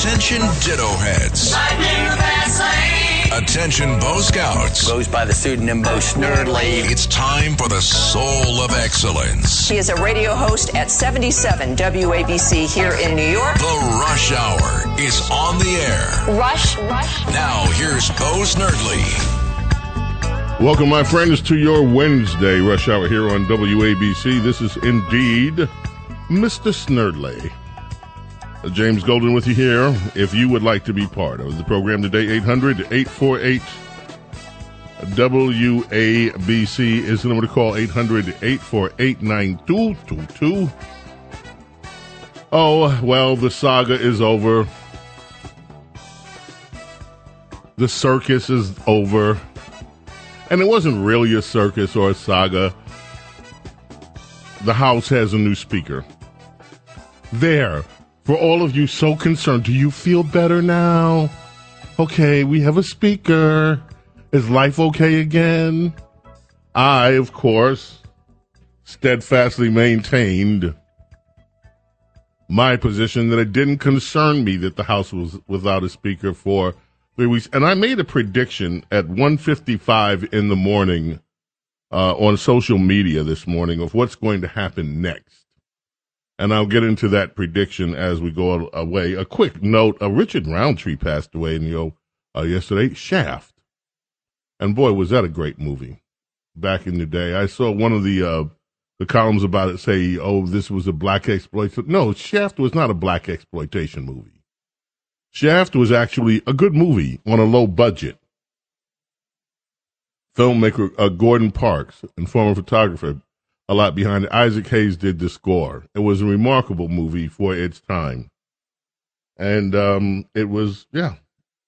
Attention Ditto Heads. Attention Bo Scouts. Goes by the pseudonym Bo Snerdley. It's time for the soul of excellence. He is a radio host at 77 WABC here in New York. The Rush Hour is on the air. Rush, rush. Now here's Bo Snerdley. Welcome, my friends, to your Wednesday rush hour here on WABC. This is indeed Mr. Snerdley. James Golden with you here. If you would like to be part of the program today, 800 848 WABC is the number to call 800 848 9222. Oh, well, the saga is over. The circus is over. And it wasn't really a circus or a saga. The House has a new speaker. There. For all of you so concerned, do you feel better now? Okay, we have a speaker. Is life okay again? I, of course, steadfastly maintained my position that it didn't concern me that the House was without a speaker for three weeks. And I made a prediction at 1.55 in the morning uh, on social media this morning of what's going to happen next. And I'll get into that prediction as we go away. A quick note, uh, Richard Roundtree passed away in, know, uh, yesterday. Shaft. And boy, was that a great movie back in the day. I saw one of the, uh, the columns about it say, oh, this was a black exploitation. No, Shaft was not a black exploitation movie. Shaft was actually a good movie on a low budget. Filmmaker uh, Gordon Parks and former photographer a lot behind it. Isaac Hayes did the score. It was a remarkable movie for its time. And um, it was, yeah.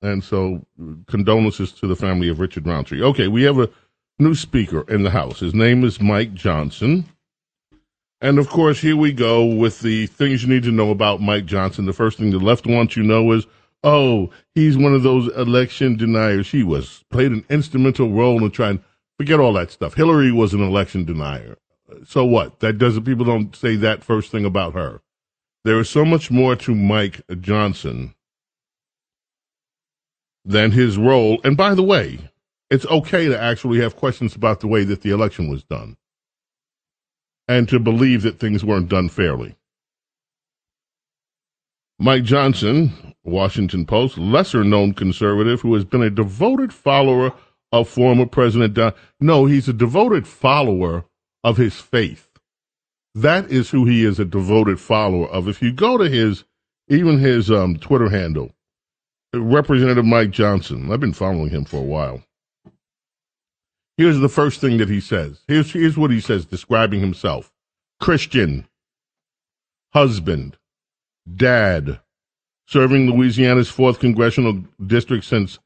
And so condolences to the family of Richard Roundtree. Okay, we have a new speaker in the House. His name is Mike Johnson. And of course, here we go with the things you need to know about Mike Johnson. The first thing the left wants you to know is, oh, he's one of those election deniers. He was played an instrumental role in trying to forget all that stuff. Hillary was an election denier so what? That doesn't people don't say that first thing about her. There is so much more to Mike Johnson than his role. And by the way, it's okay to actually have questions about the way that the election was done and to believe that things weren't done fairly. Mike Johnson, Washington Post, lesser known conservative who has been a devoted follower of former President Don. No, he's a devoted follower of his faith. That is who he is a devoted follower of. If you go to his, even his um, Twitter handle, Representative Mike Johnson, I've been following him for a while. Here's the first thing that he says. Here's, here's what he says describing himself Christian, husband, dad, serving Louisiana's 4th Congressional District since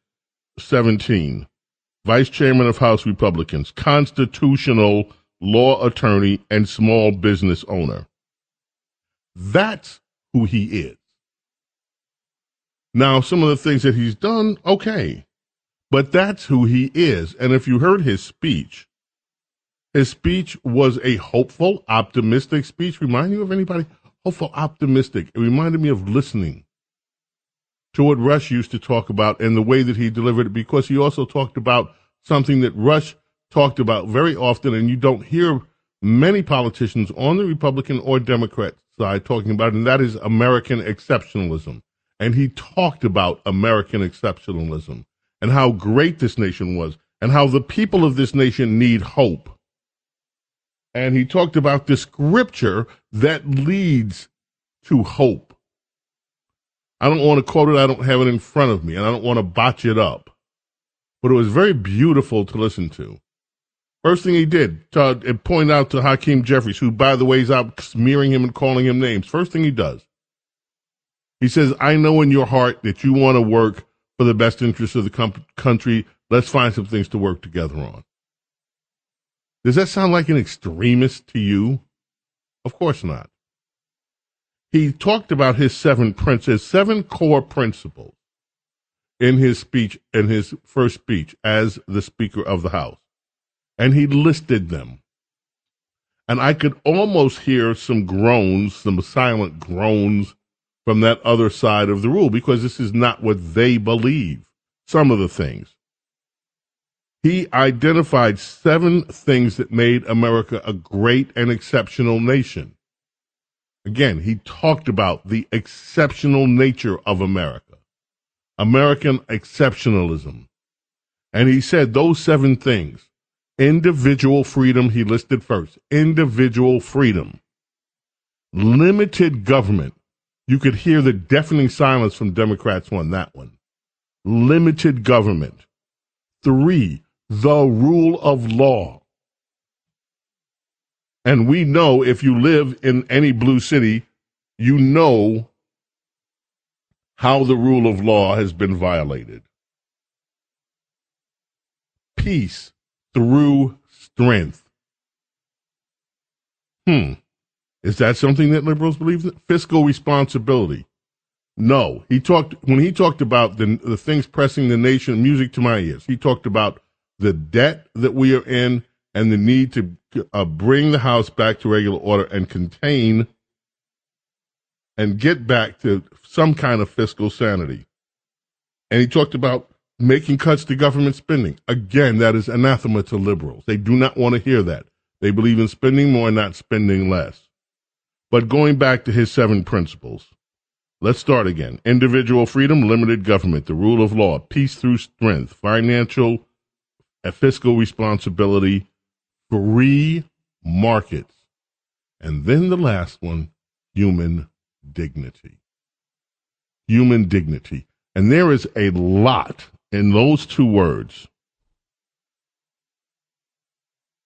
17, vice chairman of House Republicans, constitutional law attorney, and small business owner. That's who he is. Now, some of the things that he's done, okay, but that's who he is. And if you heard his speech, his speech was a hopeful, optimistic speech. Remind you of anybody? Hopeful, optimistic. It reminded me of listening to what Rush used to talk about and the way that he delivered it because he also talked about something that Rush talked about very often, and you don't hear many politicians on the Republican or Democrat side talking about, and that is American exceptionalism. And he talked about American exceptionalism and how great this nation was and how the people of this nation need hope. And he talked about the scripture that leads to hope. I don't want to quote it, I don't have it in front of me, and I don't want to botch it up. But it was very beautiful to listen to. First thing he did, to, uh, point out to Hakeem Jeffries, who, by the way, is out smearing him and calling him names. First thing he does, he says, I know in your heart that you want to work for the best interests of the com- country. Let's find some things to work together on. Does that sound like an extremist to you? Of course not. He talked about his seven princes, seven core principles in his speech, in his first speech as the Speaker of the House and he listed them. And I could almost hear some groans, some silent groans from that other side of the rule because this is not what they believe. Some of the things. He identified seven things that made America a great and exceptional nation. Again, he talked about the exceptional nature of America, American exceptionalism. And he said those seven things Individual freedom, he listed first. Individual freedom. Limited government. You could hear the deafening silence from Democrats on that one. Limited government. Three, the rule of law. And we know if you live in any blue city, you know how the rule of law has been violated. Peace through strength. Hmm. Is that something that liberals believe? Fiscal responsibility. No. He talked when he talked about the the things pressing the nation, music to my ears. He talked about the debt that we are in and the need to uh, bring the house back to regular order and contain and get back to some kind of fiscal sanity. And he talked about making cuts to government spending. Again, that is anathema to liberals. They do not want to hear that. They believe in spending more, not spending less. But going back to his seven principles, let's start again. Individual freedom, limited government, the rule of law, peace through strength, financial and fiscal responsibility, free markets. And then the last one, human dignity. Human dignity. And there is a lot in those two words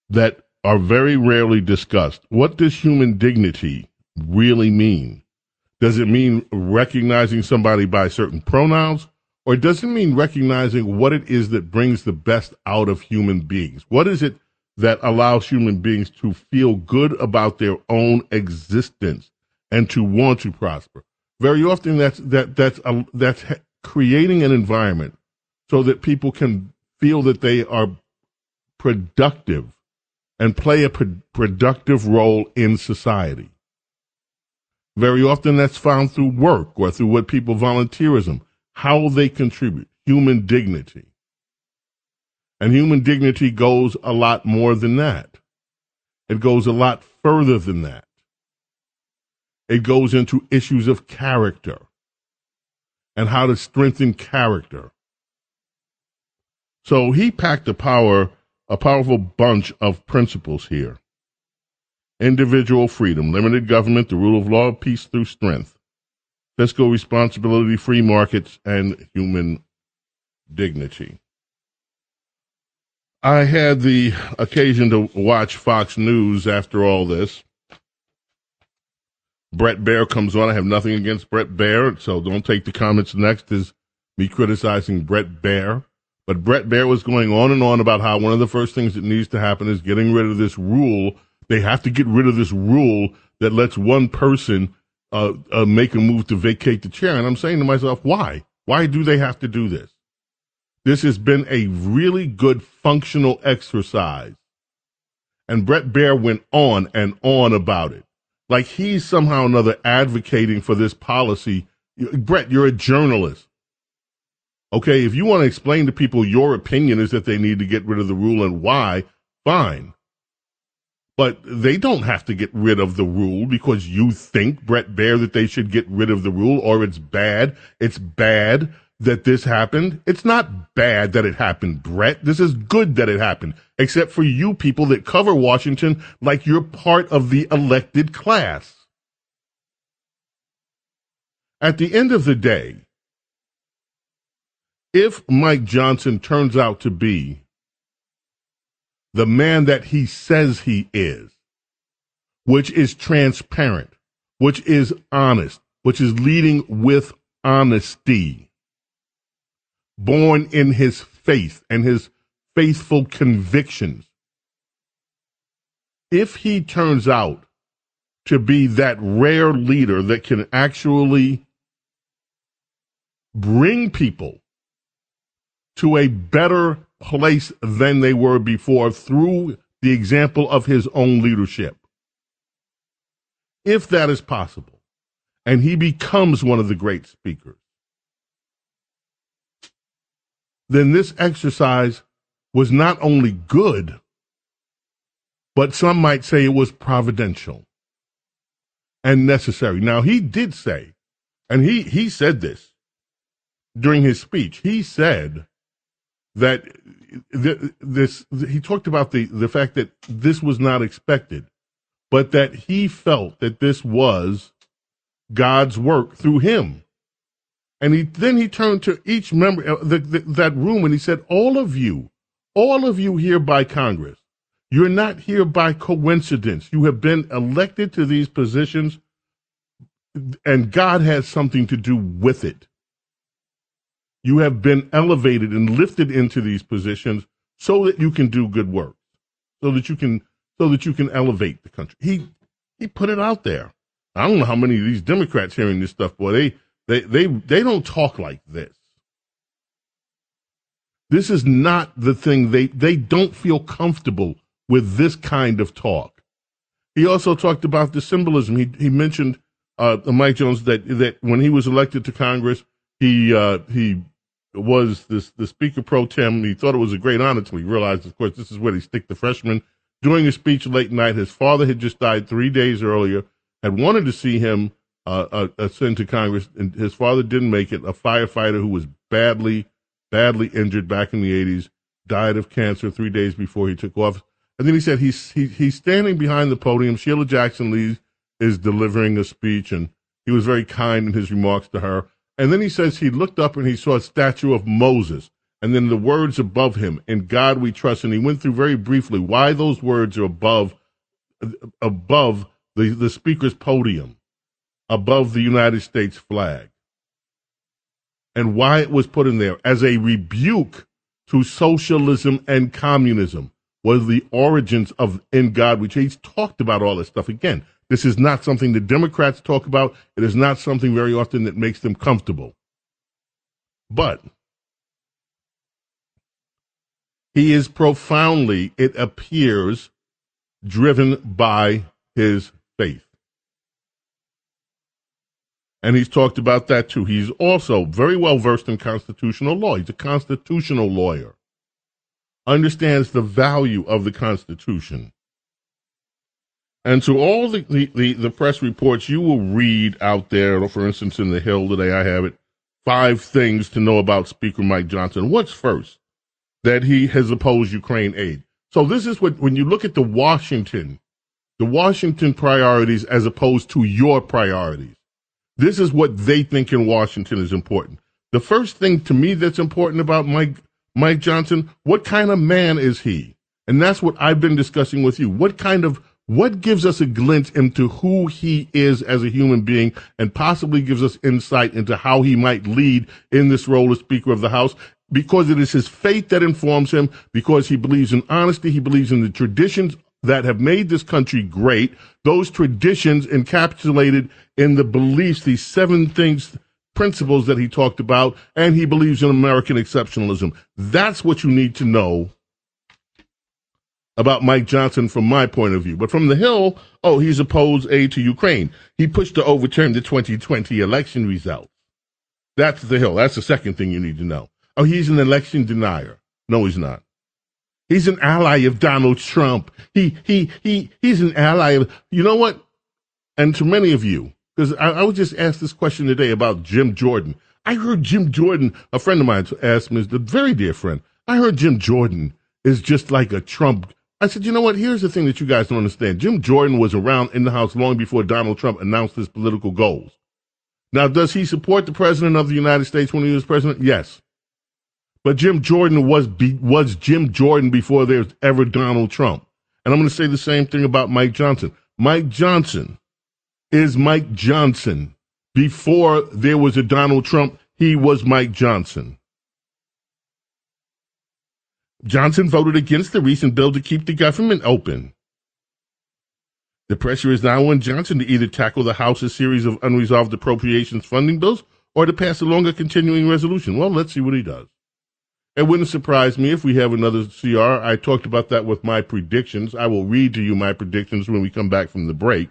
that are very rarely discussed. What does human dignity really mean? Does it mean recognizing somebody by certain pronouns? Or does it mean recognizing what it is that brings the best out of human beings? What is it that allows human beings to feel good about their own existence and to want to prosper? Very often that's, that, that's, a, that's creating an environment so that people can feel that they are productive and play a pro- productive role in society. Very often that's found through work or through what people volunteerism, how they contribute, human dignity. And human dignity goes a lot more than that. It goes a lot further than that. It goes into issues of character and how to strengthen character so he packed a power, a powerful bunch of principles here. Individual freedom, limited government, the rule of law, peace through strength, fiscal responsibility, free markets, and human dignity. I had the occasion to watch Fox News after all this. Brett Baier comes on. I have nothing against Brett Baier, so don't take the comments next as me criticizing Brett Baier. But Brett Baier was going on and on about how one of the first things that needs to happen is getting rid of this rule. They have to get rid of this rule that lets one person uh, uh, make a move to vacate the chair. And I'm saying to myself, why? Why do they have to do this? This has been a really good functional exercise. And Brett Baier went on and on about it. Like he's somehow or another advocating for this policy. Brett, you're a journalist. Okay, if you want to explain to people your opinion is that they need to get rid of the rule and why, fine. but they don't have to get rid of the rule because you think, Brett Baier, that they should get rid of the rule or it's bad. It's bad that this happened. It's not bad that it happened, Brett. This is good that it happened, except for you people that cover Washington like you're part of the elected class. At the end of the day, if Mike Johnson turns out to be the man that he says he is, which is transparent, which is honest, which is leading with honesty, born in his faith and his faithful convictions. If he turns out to be that rare leader that can actually bring people to a better place than they were before through the example of his own leadership. If that is possible, and he becomes one of the great speakers, then this exercise was not only good, but some might say it was providential and necessary. Now, he did say, and he, he said this during his speech, he said that this he talked about the the fact that this was not expected, but that he felt that this was God's work through him. And he then he turned to each member of the, the, that room and he said, "All of you, all of you here by Congress, you're not here by coincidence. You have been elected to these positions, and God has something to do with it." You have been elevated and lifted into these positions so that you can do good work, so that you can so that you can elevate the country. He he put it out there. I don't know how many of these Democrats hearing this stuff, boy, they they they they don't talk like this. This is not the thing they they don't feel comfortable with this kind of talk. He also talked about the symbolism. He he mentioned uh, Mike Jones that that when he was elected to Congress, he uh, he was this the speaker pro tem. He thought it was a great honor until he realized, of course, this is where they stick the freshmen. During a speech late night, his father had just died three days earlier. Had wanted to see him uh, uh, ascend to Congress, and his father didn't make it. A firefighter who was badly, badly injured back in the '80s died of cancer three days before he took office. And then he said he's he, he's standing behind the podium. Sheila Jackson Lee is delivering a speech, and he was very kind in his remarks to her. And then he says he looked up and he saw a statue of Moses. And then the words above him, in God we trust. And he went through very briefly why those words are above, above the, the speaker's podium, above the United States flag. And why it was put in there as a rebuke to socialism and communism was the origins of in God we He's talked about all this stuff again. This is not something the Democrats talk about. It is not something very often that makes them comfortable. But he is profoundly, it appears, driven by his faith. And he's talked about that too. He's also very well versed in constitutional law. He's a constitutional lawyer, understands the value of the Constitution. And to all the, the, the, the, press reports you will read out there, for instance, in the Hill today, I have it five things to know about Speaker Mike Johnson. What's first? That he has opposed Ukraine aid. So this is what, when you look at the Washington, the Washington priorities as opposed to your priorities, this is what they think in Washington is important. The first thing to me that's important about Mike, Mike Johnson, what kind of man is he? And that's what I've been discussing with you. What kind of what gives us a glimpse into who he is as a human being and possibly gives us insight into how he might lead in this role as Speaker of the House because it is his faith that informs him, because he believes in honesty, he believes in the traditions that have made this country great, those traditions encapsulated in the beliefs, these seven things, principles that he talked about, and he believes in American exceptionalism. That's what you need to know about Mike Johnson from my point of view. But from the Hill, oh, he's opposed aid to Ukraine. He pushed to overturn the 2020 election results. That's the Hill. That's the second thing you need to know. Oh, he's an election denier. No, he's not. He's an ally of Donald Trump. He he he he's an ally of you know what? And to many of you, because I, I was just asked this question today about Jim Jordan. I heard Jim Jordan, a friend of mine asked me, a very dear friend. I heard Jim Jordan is just like a Trump. I said, you know what? Here's the thing that you guys don't understand. Jim Jordan was around in the House long before Donald Trump announced his political goals. Now, does he support the president of the United States when he was president? Yes. But Jim Jordan was be, was Jim Jordan before there was ever Donald Trump. And I'm going to say the same thing about Mike Johnson. Mike Johnson is Mike Johnson. Before there was a Donald Trump, he was Mike Johnson. Johnson voted against the recent bill to keep the government open. The pressure is now on Johnson to either tackle the House's series of unresolved appropriations funding bills or to pass a longer continuing resolution. Well, let's see what he does. It wouldn't surprise me if we have another CR. I talked about that with my predictions. I will read to you my predictions when we come back from the break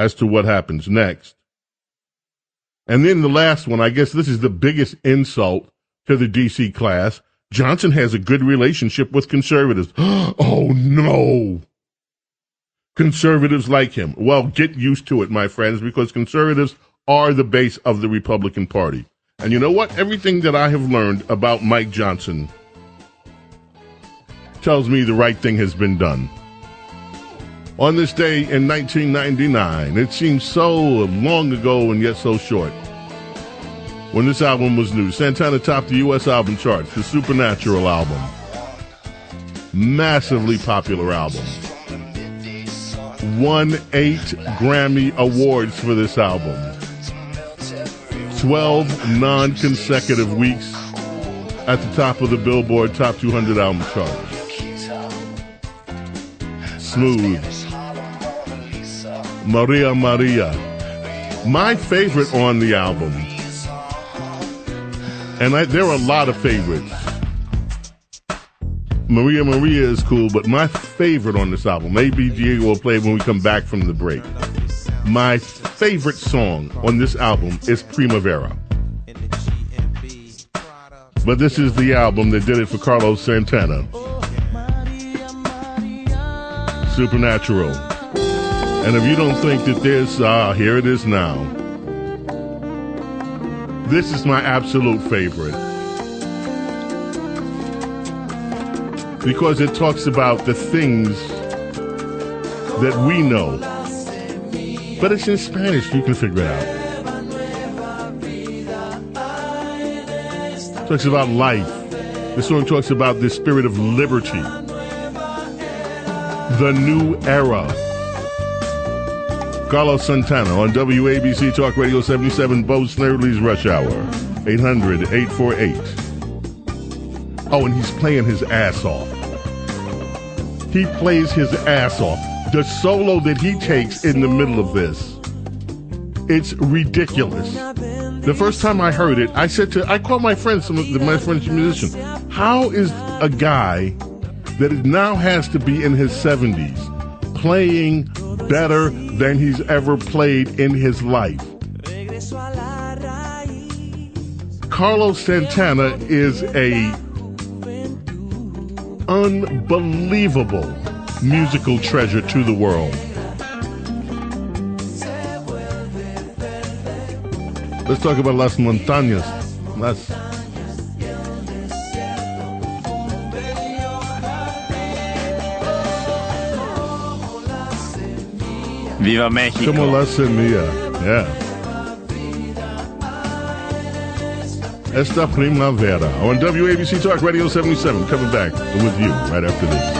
as to what happens next. And then the last one, I guess this is the biggest insult to the DC class. Johnson has a good relationship with conservatives. oh no conservatives like him. Well, get used to it, my friends, because conservatives are the base of the Republican Party. And you know what? Everything that I have learned about Mike Johnson tells me the right thing has been done. On this day in 1999, it seems so long ago and yet so short. When this album was new, Santana topped the U.S. album charts, the Supernatural album. Massively popular album won eight Grammy Awards for this album. 12 non consecutive weeks at the top of the Billboard Top 200 album chart. Smooth. Maria Maria. My favorite on the album, and I, there are a lot of favorites. Maria Maria is cool, but my favorite on this album, maybe Diego will play when we come back from the break. My favorite song on this album is Primavera. But this is the album that did it for Carlos Santana. Supernatural. And if you don't think that this, ah, uh, here it is now. This is my absolute favorite. because it talks about the things that we know. But it's in Spanish, you can figure it out. It talks about life. This song talks about the spirit of liberty. The new era. Carlos Santana on WABC Talk Radio 77, Bo Snerdley's Rush Hour. 800 848 Oh, and he's playing his ass off. He plays his ass off. The solo that he takes in the middle of this, it's ridiculous. The first time I heard it, I said to, I called my friend, some of the, my friends musician, how is a guy that now has to be in his 70s playing better than he's ever played in his life? Carlos Santana is a unbelievable musical treasure to the world. Let's talk about Las Montañas. Las Viva Mexico. Como la semilla. Yeah. Esta Primavera on WABC Talk Radio 77. Coming back with you right after this.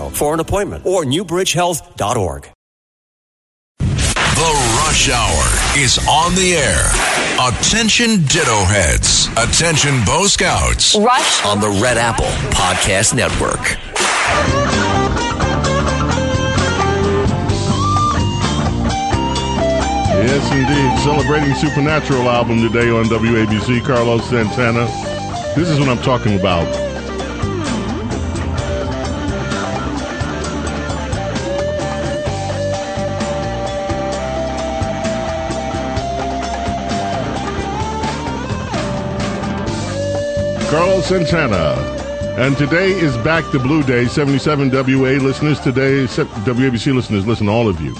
for an appointment or newbridgehealth.org. The Rush Hour is on the air. Attention Ditto Heads. Attention Bo Scouts. Rush on the Red Apple Podcast Network. Yes, indeed. Celebrating Supernatural album today on WABC. Carlos Santana. This is what I'm talking about. Carlos Santana. And today is Back to Blue Day. 77 WA listeners today, WABC listeners, listen, all of you.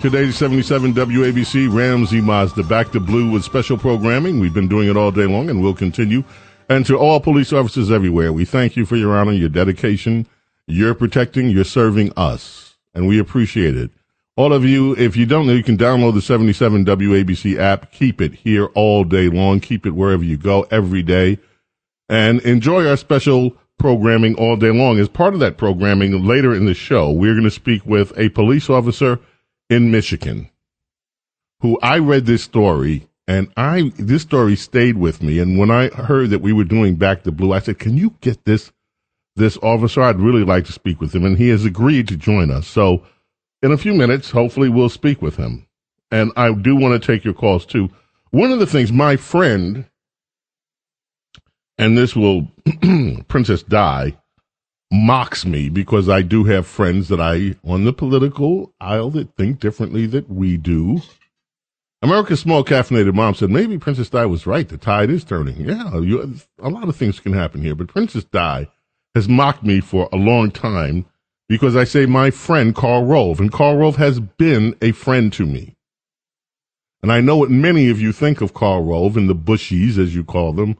Today's 77 WABC Ramsey Mazda Back to Blue with special programming. We've been doing it all day long and we'll continue. And to all police officers everywhere, we thank you for your honor, your dedication. You're protecting, you're serving us, and we appreciate it. All of you, if you don't know, you can download the 77 WABC app. Keep it here all day long. Keep it wherever you go every day and enjoy our special programming all day long. As part of that programming, later in the show, we're going to speak with a police officer in Michigan who I read this story and I, this story stayed with me. And when I heard that we were doing Back to Blue, I said, can you get this, this officer? I'd really like to speak with him. And he has agreed to join us. So in a few minutes, hopefully we'll speak with him. And I do want to take your calls too. One of the things my friend and this will Princess Di mocks me because I do have friends that I on the political aisle that think differently that we do. America's small caffeinated mom said maybe Princess Di was right. The tide is turning. Yeah, you, a lot of things can happen here, but Princess Di has mocked me for a long time because I say my friend Karl Rove, and Karl Rove has been a friend to me. And I know what many of you think of Karl Rove and the Bushies, as you call them,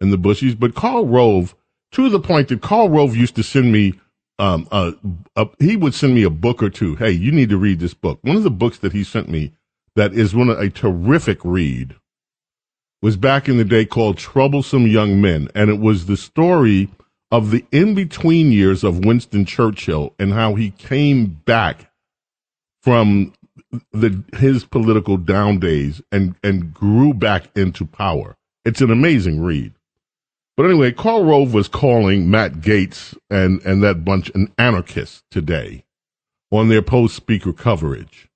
and the Bushies, but Karl Rove, to the point that Karl Rove used to send me, um, a, a, he would send me a book or two. Hey, you need to read this book. One of the books that he sent me that is one of a terrific read was back in the day called Troublesome Young Men, and it was the story of the in between years of Winston Churchill and how he came back from the his political down days and and grew back into power. It's an amazing read. But anyway, Karl Rove was calling Matt Gaetz and, and that bunch an anarchist today on their post speaker coverage.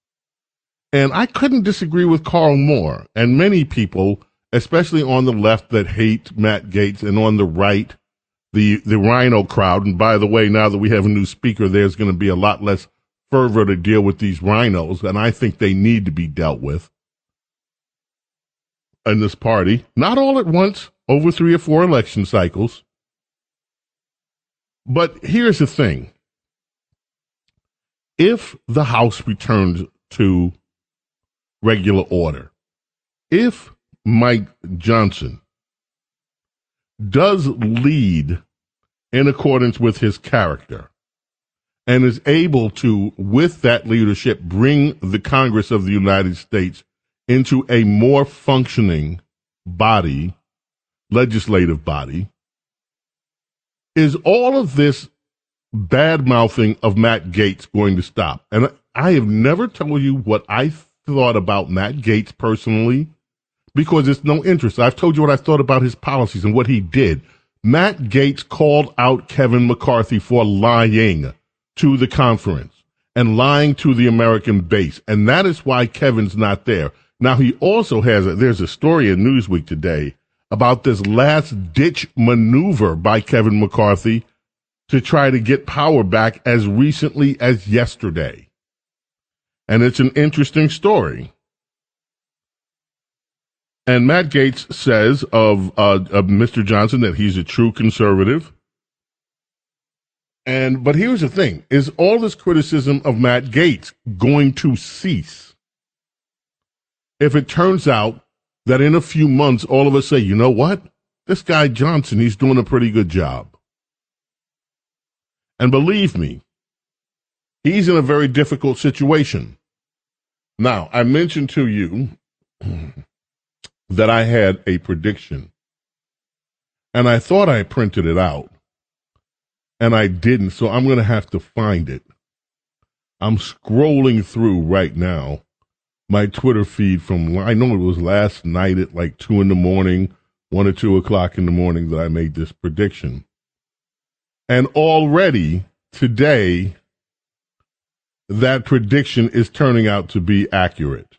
And I couldn't disagree with Karl more. And many people, especially on the left that hate Matt Gaetz and on the right, the, the RINO crowd. And by the way, now that we have a new speaker, there's going to be a lot less fervor to deal with these rhinos. And I think they need to be dealt with in this party. Not all at once, over three or four election cycles. But here's the thing if the House returns to regular order, if Mike Johnson does lead in accordance with his character and is able to, with that leadership, bring the Congress of the United States into a more functioning body legislative body, is all of this bad mouthing of Matt Gaetz going to stop? And I have never told you what I thought about Matt Gaetz personally because it's no interest. I've told you what I thought about his policies and what he did. Matt Gaetz called out Kevin McCarthy for lying to the conference and lying to the American base. And that is why Kevin's not there. Now, he also has a, there's a story in Newsweek today about this last ditch maneuver by Kevin McCarthy to try to get power back as recently as yesterday. And it's an interesting story. And Matt Gaetz says of, uh, of Mr. Johnson that he's a true conservative. And but here's the thing: is all this criticism of Matt Gaetz going to cease if it turns out that in a few months all of us say, you know what, this guy Johnson, he's doing a pretty good job. And believe me, he's in a very difficult situation. Now, I mentioned to you that I had a prediction, and I thought I printed it out and I didn't, so I'm going to have to find it. I'm scrolling through right now my Twitter feed from, I know it was last night at like two in the morning, one or two o'clock in the morning that I made this prediction. And already today, that prediction is turning out to be accurate.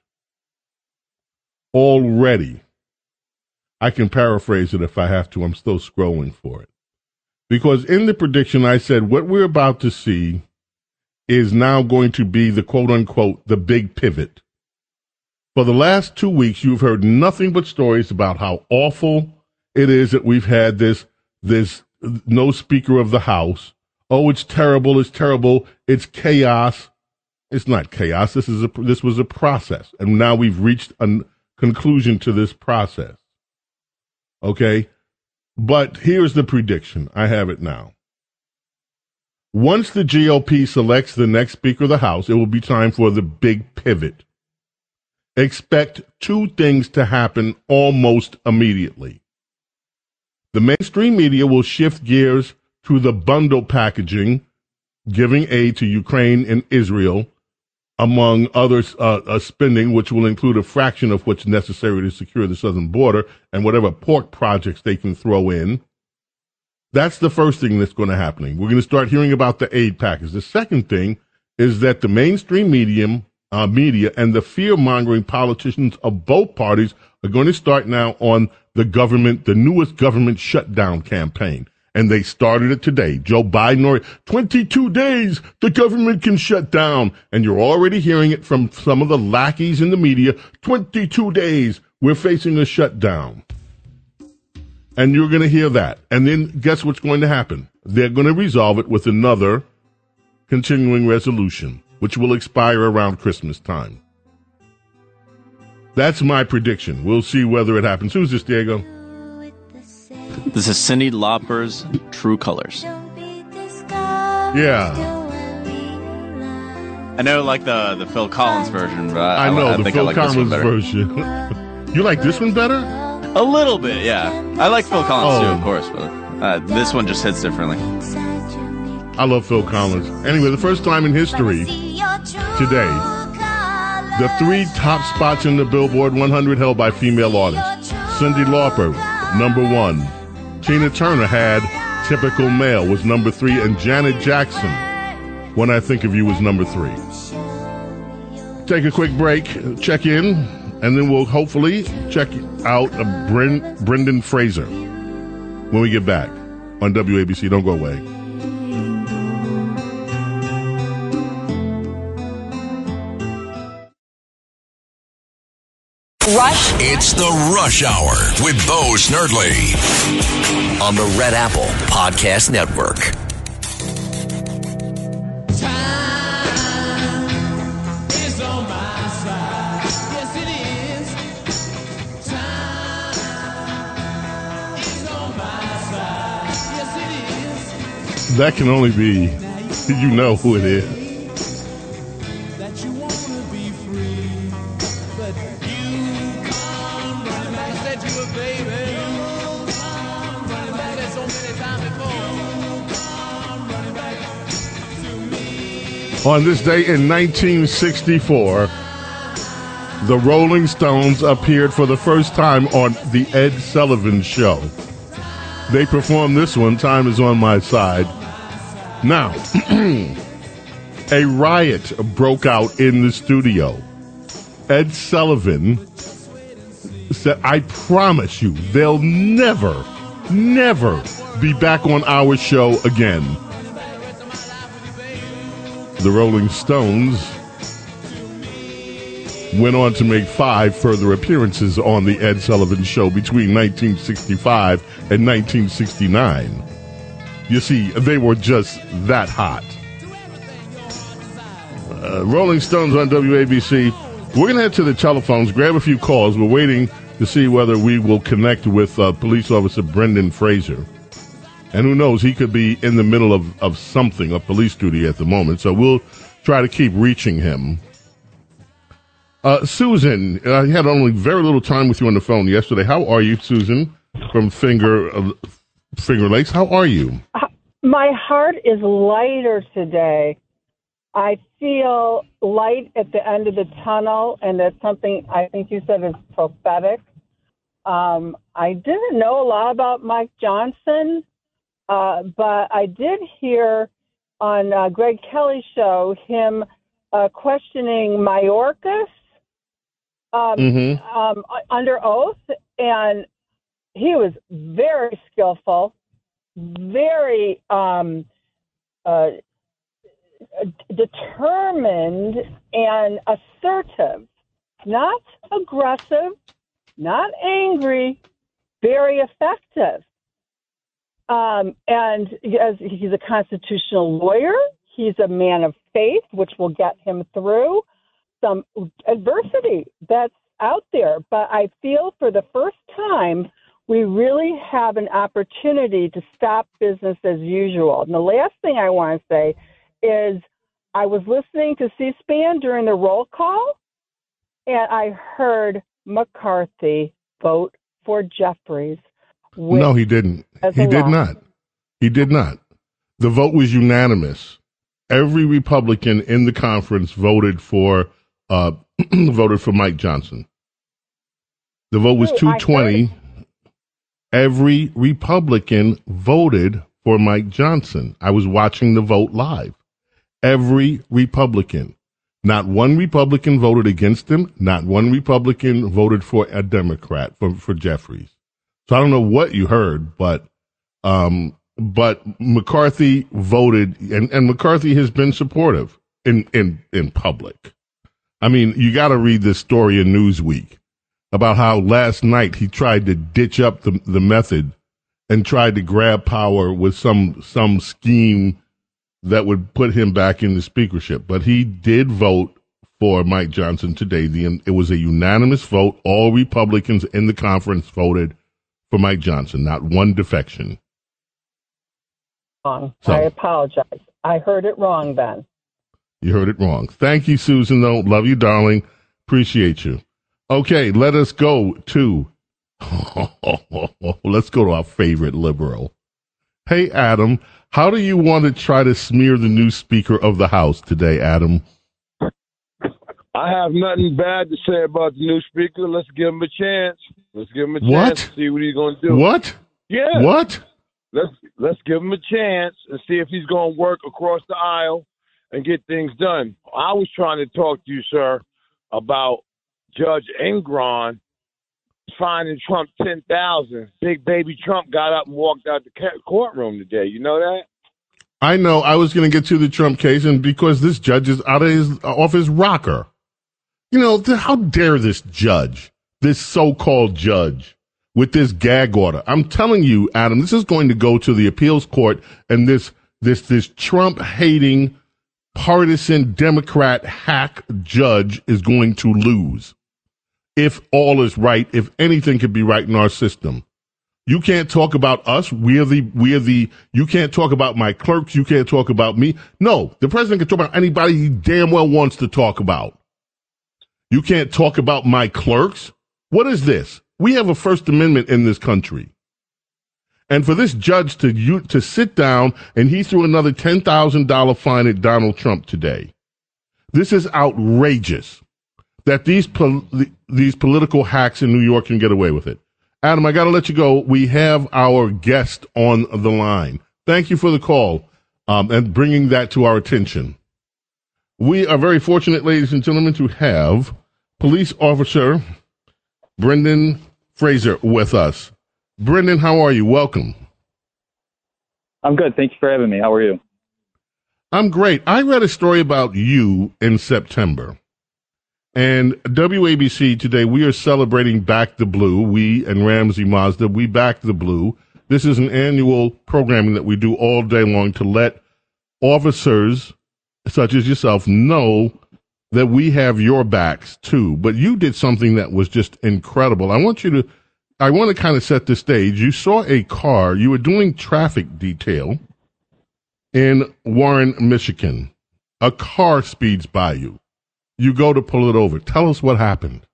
Already. I can paraphrase it if I have to. I'm still scrolling for it. Because in the prediction, I said what we're about to see is now going to be the quote unquote the big pivot. For the last two weeks, you've heard nothing but stories about how awful it is that we've had this this no Speaker of the House. Oh, it's terrible! It's terrible! It's chaos. It's not chaos. This is a this was a process, and now we've reached a conclusion to this process. Okay, but here's the prediction. I have it now. Once the GOP selects the next Speaker of the House, it will be time for the big pivot. Expect two things to happen almost immediately. The mainstream media will shift gears to the bundle packaging, giving aid to Ukraine and Israel, among other uh, uh, spending, which will include a fraction of what's necessary to secure the southern border and whatever pork projects they can throw in. That's the first thing that's going to happen. We're going to start hearing about the aid package. The second thing is that the mainstream medium, uh, media and the fear mongering politicians of both parties are going to start now on the government, the newest government shutdown campaign and they started it today. Joe Biden, or 22 days, the government can shut down. And you're already hearing it from some of the lackeys in the media. 22 days, we're facing a shutdown. And you're going to hear that. And then guess what's going to happen? They're going to resolve it with another continuing resolution, which will expire around Christmas time. That's my prediction. We'll see whether it happens. Who's this, Diego? This is Cyndi Lauper's True Colors. Yeah. I know, like the the Phil Collins version, but I, I know I, the think Phil I like Collins version. you like this one better? A little bit, yeah. I like Phil Collins Oh. too, of course, but uh, this one just hits differently. I love Phil Collins. Anyway, the first time in history today, the three top spots in the Billboard 100 held by female artists. Cyndi Lauper, number one. Tina Turner had Typical Male was number three, and Janet Jackson, When I Think of You, was number three. Take a quick break, check in, and then we'll hopefully check out Bren- Brendan Fraser when we get back on WABC. Don't go away. Rush. It's the Rush Hour with Bo Snerdley on the Red Apple Podcast Network. Yes, it is. That can only be, you know who it is. On this day in 1964, the Rolling Stones appeared for the first time on The Ed Sullivan Show. They performed this one, Time is on My Side. Now, a riot broke out in the studio. Ed Sullivan said, I promise you, they'll never, never be back on our show again. The Rolling Stones went on to make five further appearances on The Ed Sullivan Show between 1965 and 1969. You see, they were just that hot. Uh, Rolling Stones on WABC. We're going to head to the telephones, grab a few calls. We're waiting to see whether we will connect with uh, police officer Brendan Fraser. And who knows, he could be in the middle of, of something, a police duty at the moment. So we'll try to keep reaching him. Uh, Susan, I had only very little time with you on the phone yesterday. How are you, Susan, from Finger uh, Finger Lakes? How are you? My heart is lighter today. I feel light at the end of the tunnel, and that's something I think you said is prophetic. Um, I didn't know a lot about Mike Johnson, uh, but I did hear on uh, Greg Kelly's show him uh, questioning Mayorkas um, Mhm. um, under oath, and he was very skillful, very um, uh, determined and assertive, not aggressive, not angry, very effective. Um, and as he's a constitutional lawyer, he's a man of faith, which will get him through some adversity that's out there. But I feel for the first time, we really have an opportunity to stop business as usual. And the last thing I want to say is I was listening to C SPAN during the roll call, and I heard McCarthy vote for Jeffries. No, he didn't. He did law. not. He did not. The vote was unanimous. Every Republican in the conference voted for uh, voted for Mike Johnson. The vote was Oh, I two heard twenty. Every Republican voted for Mike Johnson. I was watching the vote live. Every Republican. Not one Republican voted against him. Not one Republican voted for a Democrat for, for Jeffries. So I don't know what you heard, but um, but McCarthy voted, and, and McCarthy has been supportive in in in public. I mean, you got to read this story in Newsweek about how last night he tried to ditch up the the method and tried to grab power with some some scheme that would put him back in the speakership. But he did vote for Mike Johnson today. The it was a unanimous vote. All Republicans in the conference voted for Mike Johnson, not one defection. wrong. So- I apologize. I heard it wrong then. You heard it wrong. Thank you, Susan, though. Love you, darling. Appreciate you. Okay, let us go to let's go to our favorite liberal. Hey Adam, how do you want to try to smear the new speaker of the house today, Adam? I have nothing bad to say about the new speaker. Let's give him a chance. Let's give him a What? chance. See what he's going to do. What? Yeah. What? Let's let's give him a chance and see if he's going to work across the aisle and get things done. I was trying to talk to you, sir, about Judge Engoron finding Trump ten thousand. Big baby Trump got up and walked out the courtroom today. You know that? I know I was going to get to the Trump case, and because this judge is out of his off his rocker, you know, how dare this judge, this so-called judge, with this gag order? I'm telling you, Adam, this is going to go to the appeals court, and this this this Trump hating, partisan Democrat hack judge is going to lose. If all is right, if anything could be right in our system. You can't talk about us. We're the, we're the, you can't talk about my clerks. You can't talk about me. No, the president can talk about anybody he damn well wants to talk about. You can't talk about my clerks. What is this? We have a First Amendment in this country. And for this judge to you, to sit down and he threw another $10,000 fine at Donald Trump today. This is outrageous that these, pol- these political hacks in New York can get away with it. Adam, I got to let you go. We have our guest on the line. Thank you for the call um, and bringing that to our attention. We are very fortunate, ladies and gentlemen, to have police officer Brendan Fraser with us. Brendan, how are you? Welcome. I'm good. Thank you for having me. How are you? I'm great. I read a story about you in September, And WABC today, we are celebrating Back the Blue. We and Ramsey Mazda, we back the blue. This is an annual programming that we do all day long to let officers such as yourself know that we have your backs too. But you did something that was just incredible. I want you to, I want to kind of set the stage. You saw a car, you were doing traffic detail in Warren, Michigan. A car speeds by you. You go to pull it over. Tell us what happened.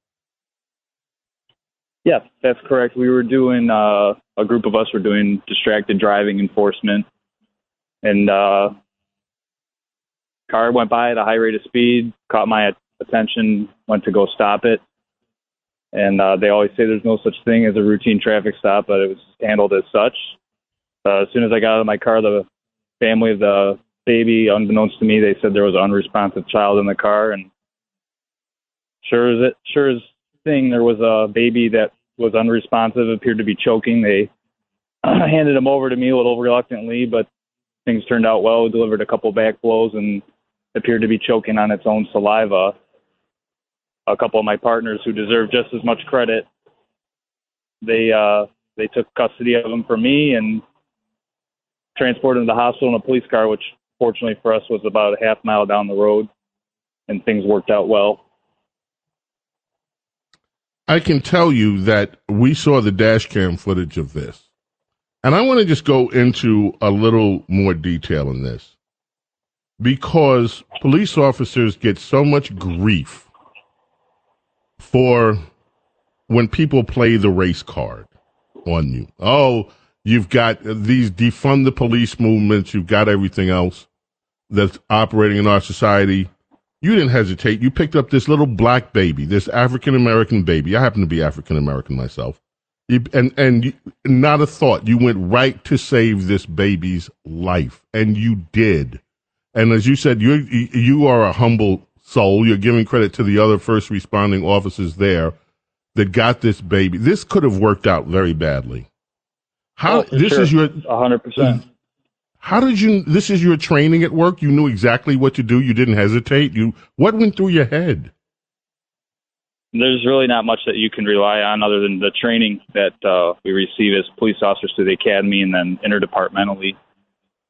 Yes, that's correct. We were doing, uh, a group of us were doing distracted driving enforcement. And, uh, car went by at a high rate of speed, caught my attention, went to go stop it. And uh, they always say there's no such thing as a routine traffic stop, but it was handled as such. Uh, as soon as I got out of my car, the family of the baby, unbeknownst to me, they said there was an unresponsive child in the car, and sure as it, sure as thing, there was a baby that was unresponsive, appeared to be choking. They handed him over to me a little reluctantly, but things turned out well. We delivered a couple back blows and appeared to be choking on its own saliva. A couple of my partners who deserve just as much credit, they uh, they took custody of him from me and transported him to the hospital in a police car, which fortunately for us was about a half mile down the road, and things worked out well. I can tell you that we saw the dash cam footage of this. And I want to just go into a little more detail in this because police officers get so much grief for when people play the race card on you. Oh, you've got these defund the police movements, you've got everything else that's operating in our society. You didn't hesitate. You picked up this little black baby, this African American baby. I happen to be African American myself. You, and and you, not a thought. You went right to save this baby's life, and you did. And as you said, you you are a humble soul. You're giving credit to the other first responding officers there that got this baby. This could have worked out very badly. How oh, this sure. is your hundred percent. How did you? This is your training at work. You knew exactly what to do. You didn't hesitate. You what went through your head? There's really not much that you can rely on other than the training that uh, we receive as police officers through the academy and then interdepartmentally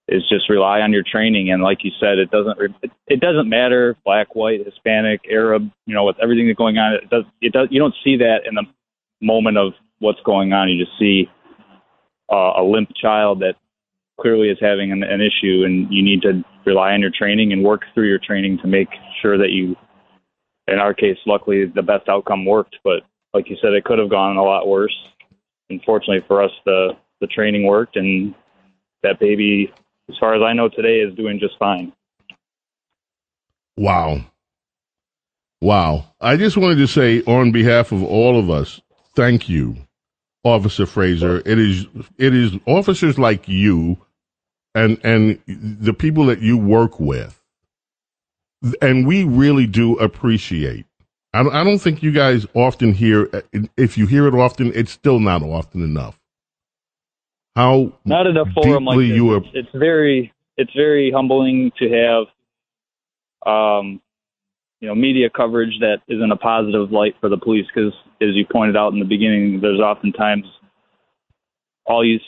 is just rely on your training. And like you said, it doesn't it, it doesn't matter black, white, Hispanic, Arab. You know, with everything that's going on, it does it does you don't see that in the moment of what's going on. You just see uh, a limp child that clearly is having an, an issue, and you need to rely on your training and work through your training to make sure that you. In our case, luckily, the best outcome worked, but like you said, it could have gone a lot worse. Unfortunately for us, the the training worked, and that baby as far as I know today, is doing just fine. Wow. Wow. I just wanted to say, on behalf of all of us, thank you, Officer Frazier. It is it is officers like you and and the people that you work with, and we really do appreciate. I I don't think you guys often hear. If you hear it often, it's still not often enough how not in a forum like this. Are... it's, very it's very humbling to have um, you know media coverage that is in a positive light for the police because as you pointed out in the beginning there's oftentimes all you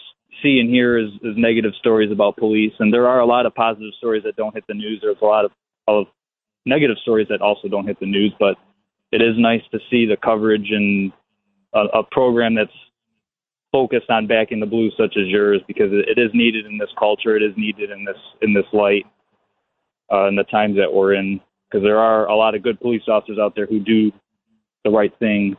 see and hear is, is negative stories about police and there are a lot of positive stories that don't hit the news there's a lot of, of negative stories that also don't hit the news but it is nice to see the coverage and a, a program that's focused on backing the blues such as yours because it is needed in this culture. It is needed in this in this light uh, in the times that we're in because there are a lot of good police officers out there who do the right thing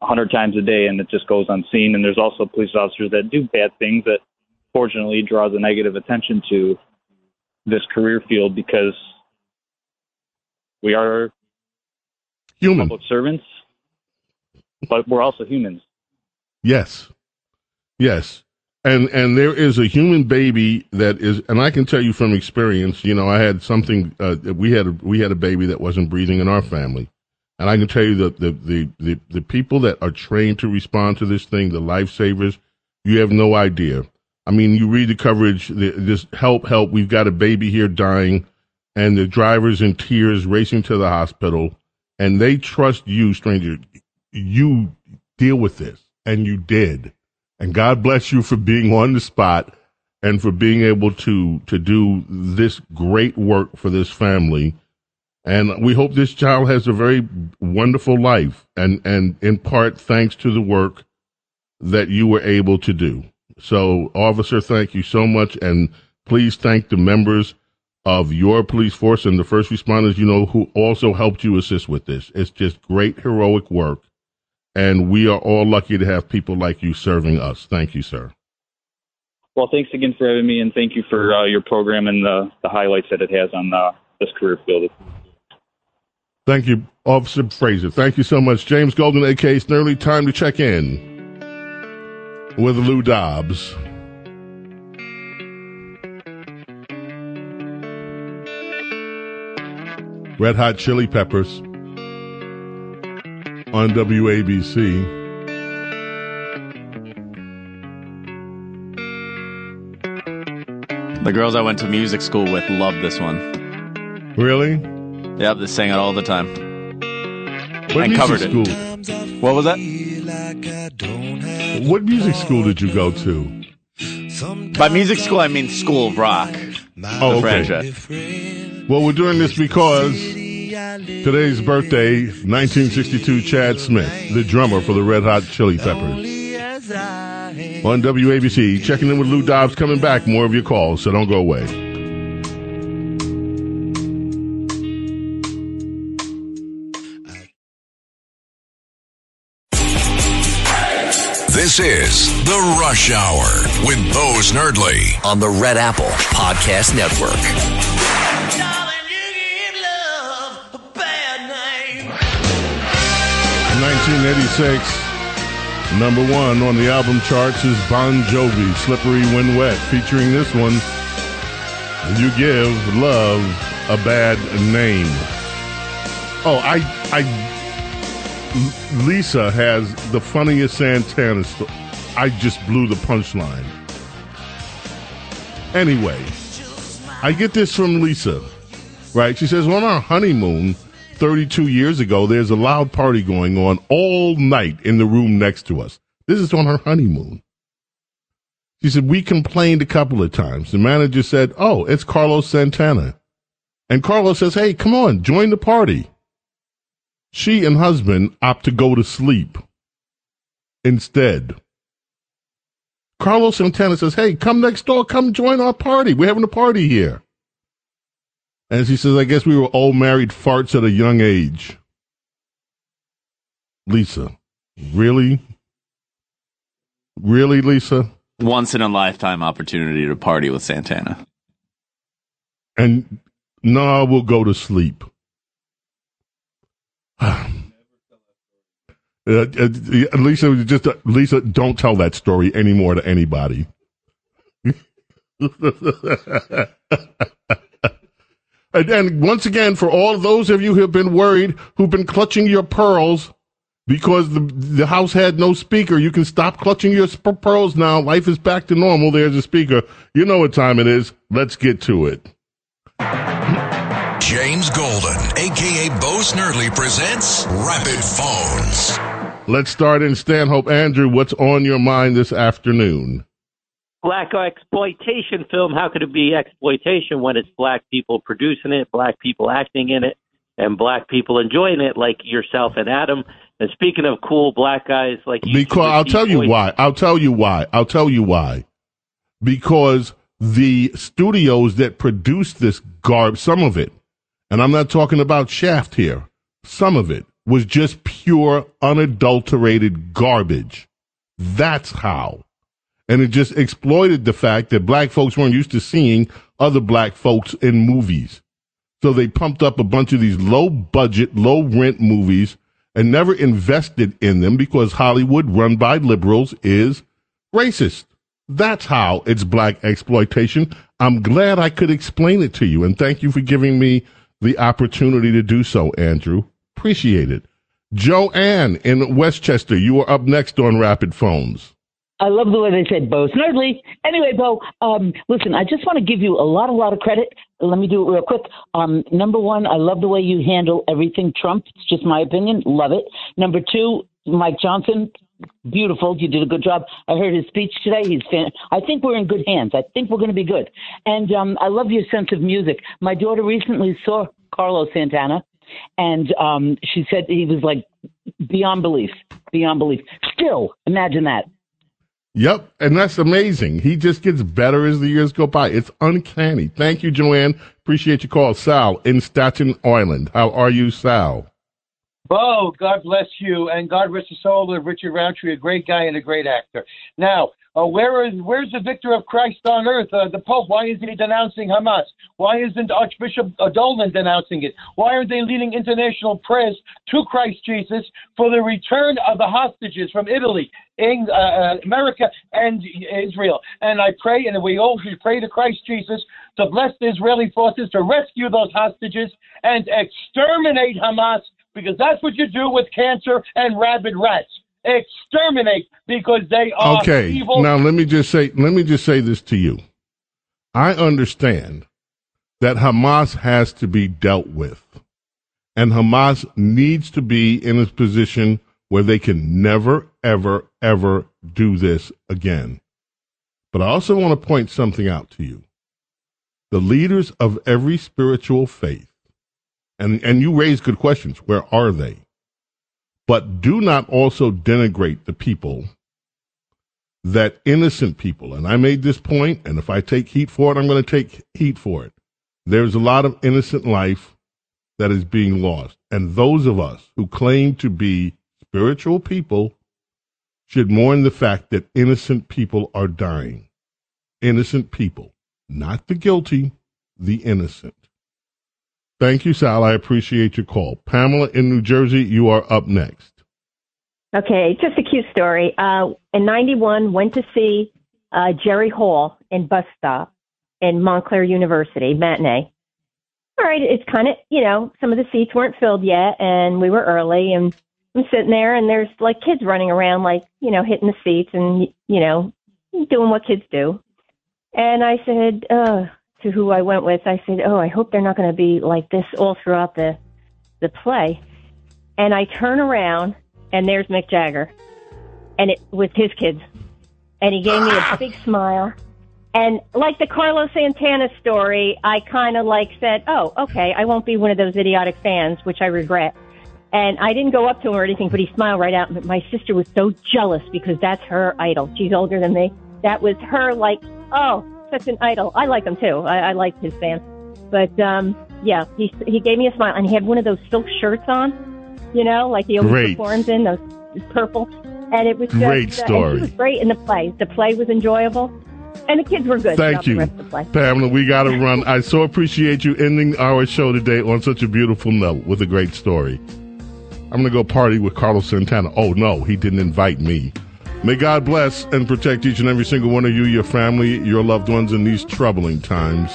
a hundred times a day and it just goes unseen. And there's also police officers that do bad things that fortunately draws a negative attention to this career field because we are human public servants, but we're also humans. Yes. Yes. And and there is a human baby that is and I can tell you from experience, you know, I had something uh, we had a, we had a baby that wasn't breathing in our family. And I can tell you that the, the, the, the people that are trained to respond to this thing, the lifesavers, you have no idea. I mean, you read the coverage, the, this help, help, we've got a baby here dying, and the driver's in tears racing to the hospital and they trust you, stranger. You deal with this, and you did. And God bless you for being on the spot and for being able to to do this great work for this family. And we hope this child has a very wonderful life, and and in part thanks to the work that you were able to do. So, officer, thank you so much, and please thank the members of your police force and the first responders you know who also helped you assist with this. It's just great heroic work, and we are all lucky to have people like you serving us. Thank you, sir. Well, thanks again for having me, and thank you for uh, your program and the, the highlights that it has on uh, this career field. Thank you, Officer Fraser. Thank you so much. James Golden, aka Snerdley, time to check in with Lou Dobbs. Red Hot Chili Peppers on WABC. The girls I went to music school with loved this one. Really? Yep, they sang it all the time. What and music covered school? it. What was that? What music school did you go to? By music school, I mean School of Rock. Oh, okay. franchise. Well, we're doing this because today's birthday, 1962, Chad Smith, the drummer for the Red Hot Chili Peppers. On WABC, checking in with Lou Dobbs, coming back. More of your calls, so don't go away. This is The Rush Hour with Bo Snerdley on the Red Apple Podcast Network. 1986, number one on the album charts is Bon Jovi, Slippery When Wet, featuring this one, You Give Love a Bad Name. Oh, I, I, Lisa has the funniest Santana story. I just blew the punchline. Anyway, I get this from Lisa, right? She says, on our honeymoon 32 years ago, there's a loud party going on all night in the room next to us. This is on her honeymoon. She said, we complained a couple of times. The manager said, oh, it's Carlos Santana. And Carlos says, hey, come on, join the party. She and husband opt to go to sleep instead. Carlos Santana says, Hey, come next door, come join our party. We're having a party here. And she says, I guess we were all married farts at a young age. Lisa, really? Really, Lisa? Once in a lifetime opportunity to party with Santana. And no, we'll go to sleep. Uh, uh, Lisa, just uh, Lisa, don't tell that story anymore to anybody. and, and once again, for all those of you who have been worried, who've been clutching your pearls because the the house had no speaker, you can stop clutching your sp- pearls now. Life is back to normal. There's a speaker. You know what time it is. Let's get to it. James Golden, aka Bo Snerdley, presents Rapid Phones. Let's start in Stanhope. Andrew, what's on your mind this afternoon? Black exploitation film. How could it be exploitation when it's black people producing it, black people acting in it, and black people enjoying it, like yourself and Adam? And speaking of cool black guys like you, Because I'll tell you why. I'll tell you why. I'll tell you why. Because the studios that produced this garb, some of it, and I'm not talking about Shaft here, some of it was just pure, unadulterated garbage. That's how. And it just exploited the fact that black folks weren't used to seeing other black folks in movies. So they pumped up a bunch of these low budget, low rent movies and never invested in them because Hollywood, run by liberals, is racist. That's how it's black exploitation. I'm glad I could explain it to you. And thank you for giving me the opportunity to do so, Andrew. Appreciate it. Joanne in Westchester, you are up next on Rapid Phones. I love the way they said Bo Snerdley. Anyway, Bo, um, listen, I just want to give you a lot, a lot of credit. Let me do it real quick. Um, number one, I love the way you handle everything Trump. It's just my opinion. Love it. Number two, Mike Johnson, beautiful. You did a good job. I heard his speech today. He's fan- I think we're in good hands. I think we're going to be good. And um, I love your sense of music. My daughter recently saw Carlos Santana, and um, she said he was like beyond belief, beyond belief. Still, imagine that. Yep, and that's amazing. He just gets better as the years go by. It's uncanny. Thank you, Joanne. Appreciate your call. Sal in Staten Island. How are you, Sal? Bo, God bless you, and God rest the soul of Richard Roundtree, a great guy and a great actor. Now, uh, where is where's the vicar of Christ on earth? Uh, the Pope. Why isn't he denouncing Hamas? Why isn't Archbishop Dolan denouncing it? Why aren't they leading international prayers to Christ Jesus for the return of the hostages from Italy, in, uh, uh, America, and Israel? And I pray, and we all should pray to Christ Jesus to bless the Israeli forces to rescue those hostages and exterminate Hamas because that's what you do with cancer and rabid rats. Exterminate because they are Okay. evil. Now let me just say let me just say this to you. I understand that Hamas has to be dealt with. And Hamas needs to be in a position where they can never, ever, ever do this again. But I also want to point something out to you. The leaders of every spiritual faith, and, and you raise good questions. Where are they? But do not also denigrate the people that innocent people, and I made this point, and if I take heat for it, I'm going to take heat for it. There's a lot of innocent life that is being lost. And those of us who claim to be spiritual people should mourn the fact that innocent people are dying. Innocent people, not the guilty, the innocent. Thank you, Sal. I appreciate your call. Pamela in New Jersey, you are up next. Okay, just a cute story. Uh, in '91, went to see uh, Jerry Hall in Bus Stop in Montclair University matinee. All right, it's kind of you know some of the seats weren't filled yet, and we were early, and I'm sitting there, and there's like kids running around, like you know hitting the seats, and you know doing what kids do. And I said uh, to who I went with, I said, "Oh, I hope they're not going to be like this all throughout the the play." And I turn around, and there's Mick Jagger, and it with his kids, and he gave me a big smile. And like the Carlos Santana story, I kind of like said, "Oh, okay, I won't be one of those idiotic fans," which I regret. And I didn't go up to him or anything, but he smiled right out. But my sister was so jealous because that's her idol. She's older than me. That was her like, oh, such an idol. I like him too. I, I like his fans. But um, yeah, he he gave me a smile, and he had one of those silk shirts on, you know, like he always Great. performs in those purple. And it was just, Great uh, story. he was great in the play. The play was enjoyable, and the kids were good. Thank you, rest of the play. Pamela. We got to run. I so appreciate you ending our show today on such a beautiful note with a great story. I'm going to go party with Carlos Santana. Oh, no, he didn't invite me. May God bless and protect each and every single one of you, your family, your loved ones in these troubling times.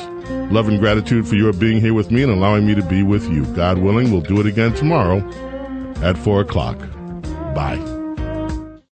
Love and gratitude for your being here with me and allowing me to be with you. God willing, we'll do it again tomorrow at 4 o'clock. Bye.